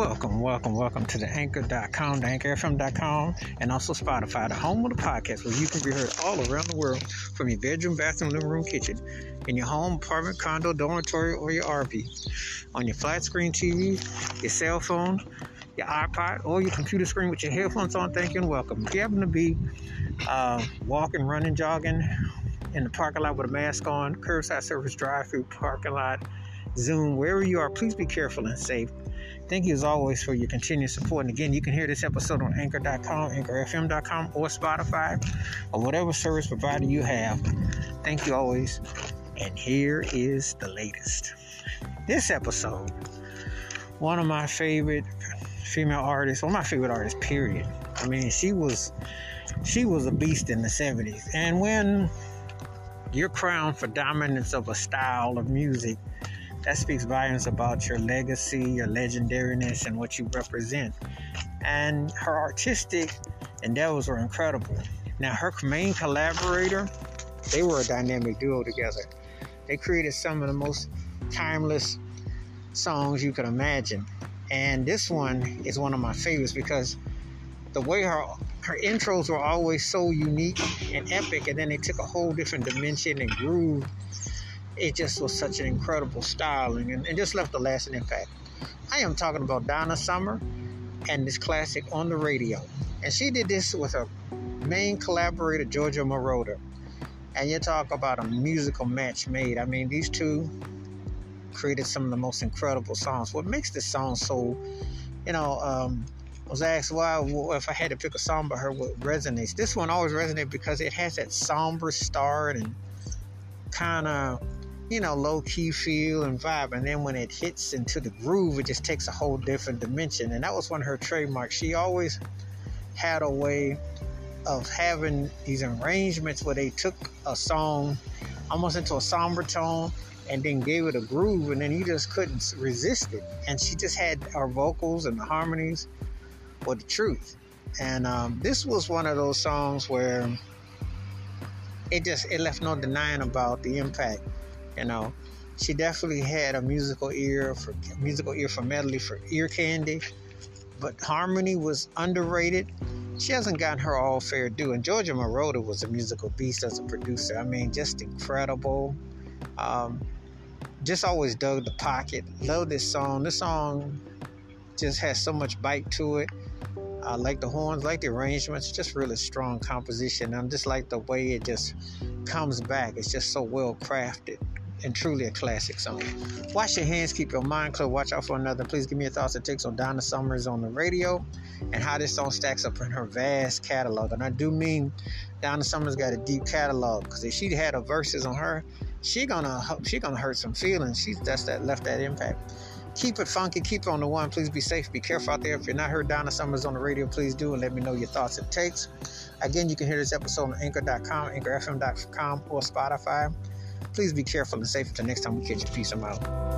Welcome, welcome, welcome to the anchor.com, the anchorfm.com, and also Spotify, the home of the podcast where you can be heard all around the world from your bedroom, bathroom, living room, kitchen, in your home, apartment, condo, dormitory, or your RV, on your flat screen TV, your cell phone, your iPod, or your computer screen with your headphones on. Thank you and welcome. If you happen to be uh, walking, running, jogging in the parking lot with a mask on, curbside service, drive through parking lot, Zoom, wherever you are, please be careful and safe. Thank you as always for your continued support. And again, you can hear this episode on anchor.com, anchorfm.com, or Spotify, or whatever service provider you have. Thank you always. And here is the latest. This episode, one of my favorite female artists, one of my favorite artists, period. I mean, she was she was a beast in the 70s. And when you're crowned for dominance of a style of music that speaks volumes about your legacy, your legendariness, and what you represent. And her artistic endeavors were incredible. Now, her main collaborator, they were a dynamic duo together. They created some of the most timeless songs you could imagine. And this one is one of my favorites because the way her her intros were always so unique and epic, and then they took a whole different dimension and groove it just was such an incredible styling and, and just left a lasting impact. I am talking about Donna Summer and this classic on the radio. And she did this with her main collaborator, Giorgio Moroder. And you talk about a musical match made. I mean, these two created some of the most incredible songs. What makes this song so, you know, um, I was asked why if I had to pick a song by her, what resonates. This one always resonates because it has that somber start and kind of you know, low key feel and vibe. And then when it hits into the groove, it just takes a whole different dimension. And that was one of her trademarks. She always had a way of having these arrangements where they took a song almost into a somber tone and then gave it a groove, and then you just couldn't resist it. And she just had her vocals and the harmonies were the truth. And um, this was one of those songs where it just it left no denying about the impact you know, she definitely had a musical ear for musical ear for medley for ear candy, but harmony was underrated. She hasn't gotten her all fair due. And Giorgio Moroder was a musical beast as a producer. I mean, just incredible. Um, just always dug the pocket. Love this song. This song just has so much bite to it. I like the horns, like the arrangements, just really strong composition. I just like the way it just comes back. It's just so well crafted and truly a classic song. Wash your hands, keep your mind clear, watch out for another. Please give me your thoughts and takes on Donna Summers on the radio and how this song stacks up in her vast catalog. And I do mean Donna Summers got a deep catalog because if she had a Verzuz on her, she gonna she gonna hurt some feelings. She's that's that left that impact. Keep it funky, keep it on the one. Please be safe, be careful out there. If you're not heard Donna Summers on the radio, please do and let me know your thoughts and takes. Again, you can hear this episode on anchor.com, anchorfm.com, or Spotify. Please be careful and safe until next time we catch you. Peace. I'm out.